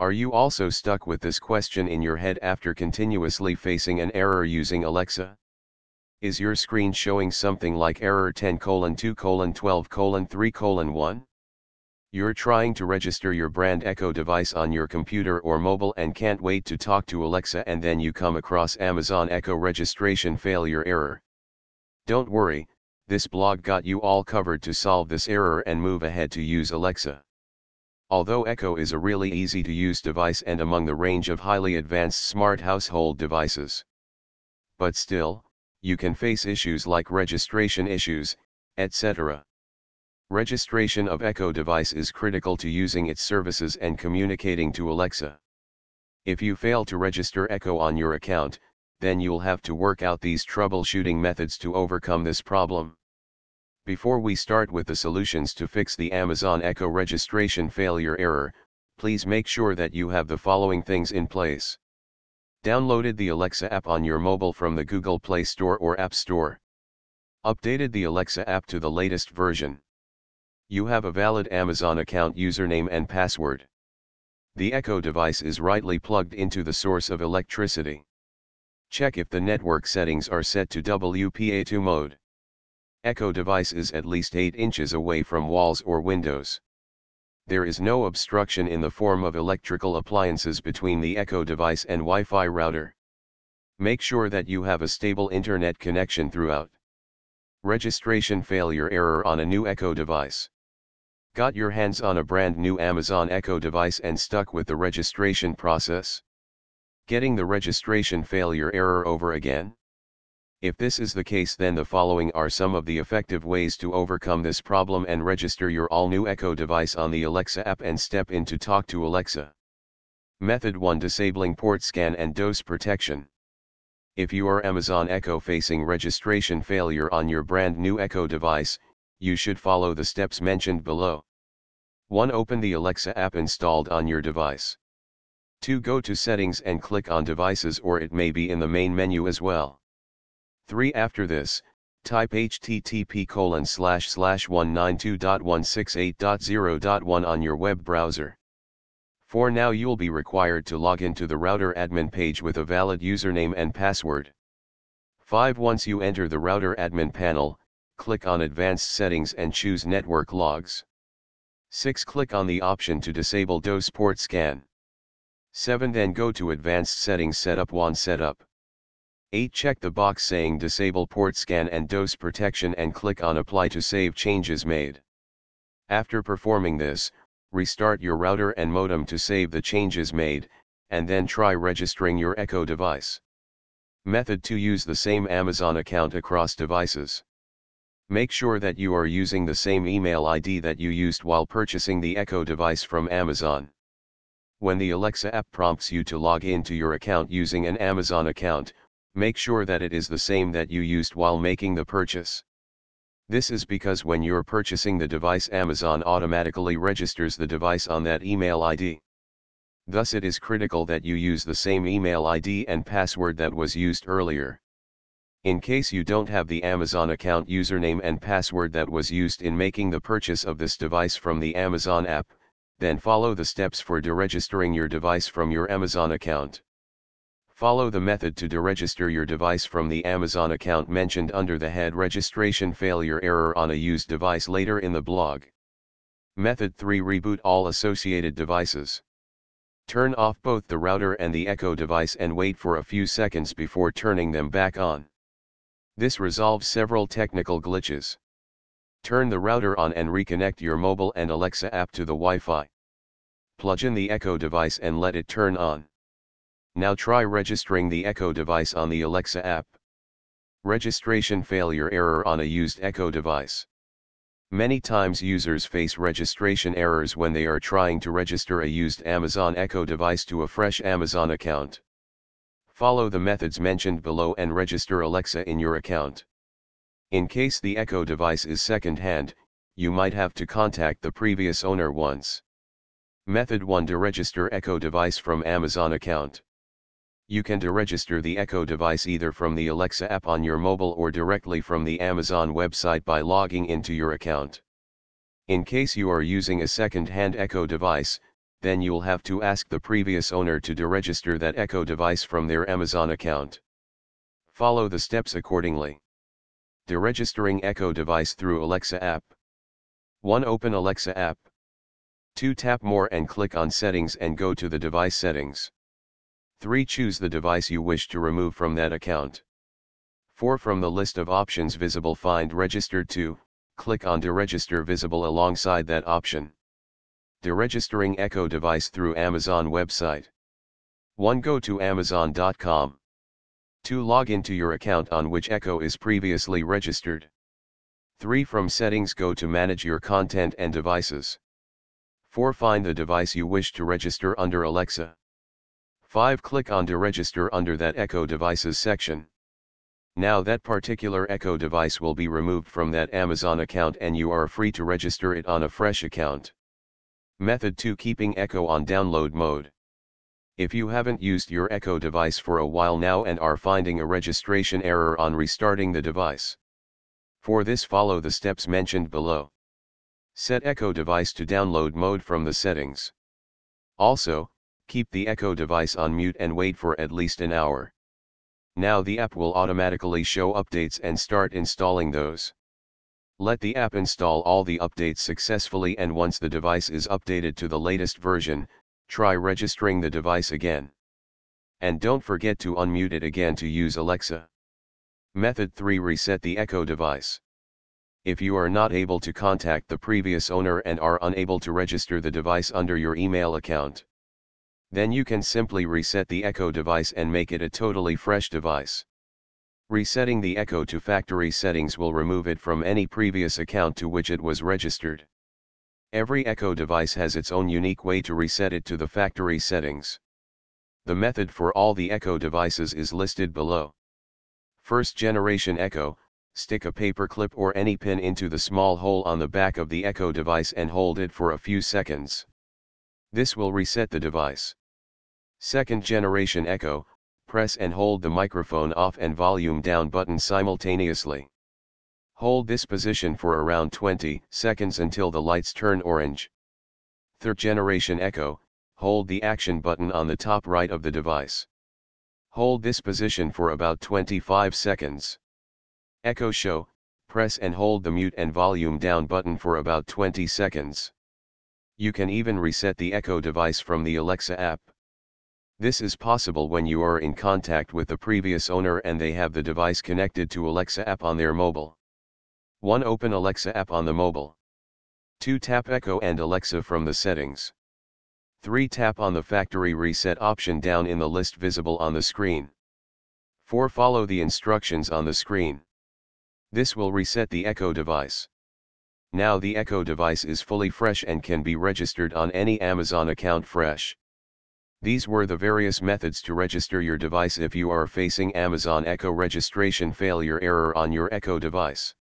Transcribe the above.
Are you also stuck with this question in your head after continuously facing an error using Alexa? Is your screen showing something like error 10 2 12 3 1? You're trying to register your brand Echo device on your computer or mobile and can't wait to talk to Alexa and then you come across Amazon Echo registration failure error. Don't worry, this blog got you all covered to solve this error and move ahead to use Alexa. Although Echo is a really easy to use device and among the range of highly advanced smart household devices. But still, you can face issues like registration issues, etc. Registration of Echo device is critical to using its services and communicating to Alexa. If you fail to register Echo on your account, then you'll have to work out these troubleshooting methods to overcome this problem. Before we start with the solutions to fix the Amazon Echo registration failure error, please make sure that you have the following things in place. Downloaded the Alexa app on your mobile from the Google Play Store or App Store. Updated the Alexa app to the latest version. You have a valid Amazon account username and password. The Echo device is rightly plugged into the source of electricity. Check if the network settings are set to WPA2 mode. Echo device is at least 8 inches away from walls or windows. There is no obstruction in the form of electrical appliances between the Echo device and Wi-Fi router. Make sure that you have a stable internet connection throughout. Registration failure error on a new Echo device. Got your hands on a brand new Amazon Echo device and stuck with the registration process? Getting the registration failure error over again? If this is the case then the following are some of the effective ways to overcome this problem and register your all-new Echo device on the Alexa app and step into Talk to Alexa. Method 1 Disabling port scan and DOS protection. If you are Amazon Echo facing registration failure on your brand new Echo device, you should follow the steps mentioned below. 1. Open the Alexa app installed on your device. 2. Go to Settings and click on Devices or it may be in the main menu as well. 3. After this, type http colon slash slash 192.168.0.1 on your web browser. For now you'll be required to log into the router admin page with a valid username and password. 5. Once you enter the router admin panel, click on Advanced Settings and choose Network Logs. 6. Click on the option to disable DOS port scan. 7. Then go to Advanced Settings Setup 1 Setup. 8. Check the box saying Disable Port Scan and DOS Protection and click on Apply to save changes made. After performing this, restart your router and modem to save the changes made, and then try registering your Echo device. Method to use the same Amazon account across devices. Make sure that you are using the same email ID that you used while purchasing the Echo device from Amazon. When the Alexa app prompts you to log into your account using an Amazon account, make sure that it is the same that you used while making the purchase. This is because when you're purchasing the device Amazon automatically registers the device on that email ID. Thus it is critical that you use the same email ID and password that was used earlier. In case you don't have the Amazon account username and password that was used in making the purchase of this device from the Amazon app, then follow the steps for deregistering your device from your Amazon account. Follow the method to deregister your device from the Amazon account mentioned under the head registration failure error on a used device later in the blog. Method 3 Reboot all associated devices. Turn off both the router and the Echo device and wait for a few seconds before turning them back on. This resolves several technical glitches. Turn the router on and reconnect your mobile and Alexa app to the Wi-Fi. Plug in the Echo device and let it turn on. Now try registering the Echo device on the Alexa app. Registration failure error on a used Echo device. Many times users face registration errors when they are trying to register a used Amazon Echo device to a fresh Amazon account. Follow the methods mentioned below and register Alexa in your account. In case the Echo device is second-hand, you might have to contact the previous owner once. Method 1 to register Echo device from Amazon account. You can deregister the Echo device either from the Alexa app on your mobile or directly from the Amazon website by logging into your account. In case you are using a second-hand Echo device, then you'll have to ask the previous owner to deregister that Echo device from their Amazon account. Follow the steps accordingly. Deregistering Echo device through Alexa app. 1. Open Alexa app. 2. Tap More and click on Settings and go to the device settings. 3. Choose the device you wish to remove from that account. 4. From the list of options visible find Registered to, click on Deregister visible alongside that option. Deregistering Echo device through Amazon website. 1. Go to Amazon.com. 2. Log into your account on which Echo is previously registered. 3. From Settings go to Manage your content and devices. 4. Find the device you wish to register under Alexa. 5. Click on to register under that Echo Devices section. Now that particular Echo device will be removed from that Amazon account and you are free to register it on a fresh account. Method 2 Keeping Echo on download mode. If you haven't used your Echo device for a while now and are finding a registration error on restarting the device. For this follow the steps mentioned below. Set Echo device to download mode from the settings. Also, keep the Echo device on mute and wait for at least an hour. Now the app will automatically show updates and start installing those. Let the app install all the updates successfully and once the device is updated to the latest version, try registering the device again. And don't forget to unmute it again to use Alexa. Method 3 Reset the Echo device. If you are not able to contact the previous owner and are unable to register the device under your email account, then you can simply reset the Echo device and make it a totally fresh device. Resetting the Echo to factory settings will remove it from any previous account to which it was registered. Every Echo device has its own unique way to reset it to the factory settings. The method for all the Echo devices is listed below. First generation Echo, stick a paper clip or any pin into the small hole on the back of the Echo device and hold it for a few seconds. This will reset the device. Second generation Echo, press and hold the microphone off and volume down button simultaneously. Hold this position for around 20 seconds until the lights turn orange. Third generation Echo, hold the action button on the top right of the device. Hold this position for about 25 seconds. Echo Show, press and hold the mute and volume down button for about 20 seconds. You can even reset the Echo device from the Alexa app. This is possible when you are in contact with the previous owner and they have the device connected to Alexa app on their mobile. 1. Open Alexa app on the mobile. 2. Tap Echo and Alexa from the settings. 3. Tap on the factory reset option down in the list visible on the screen. 4. Follow the instructions on the screen. This will reset the Echo device. Now the Echo device is fully fresh and can be registered on any Amazon account fresh. These were the various methods to register your device if you are facing Amazon Echo registration failure error on your Echo device.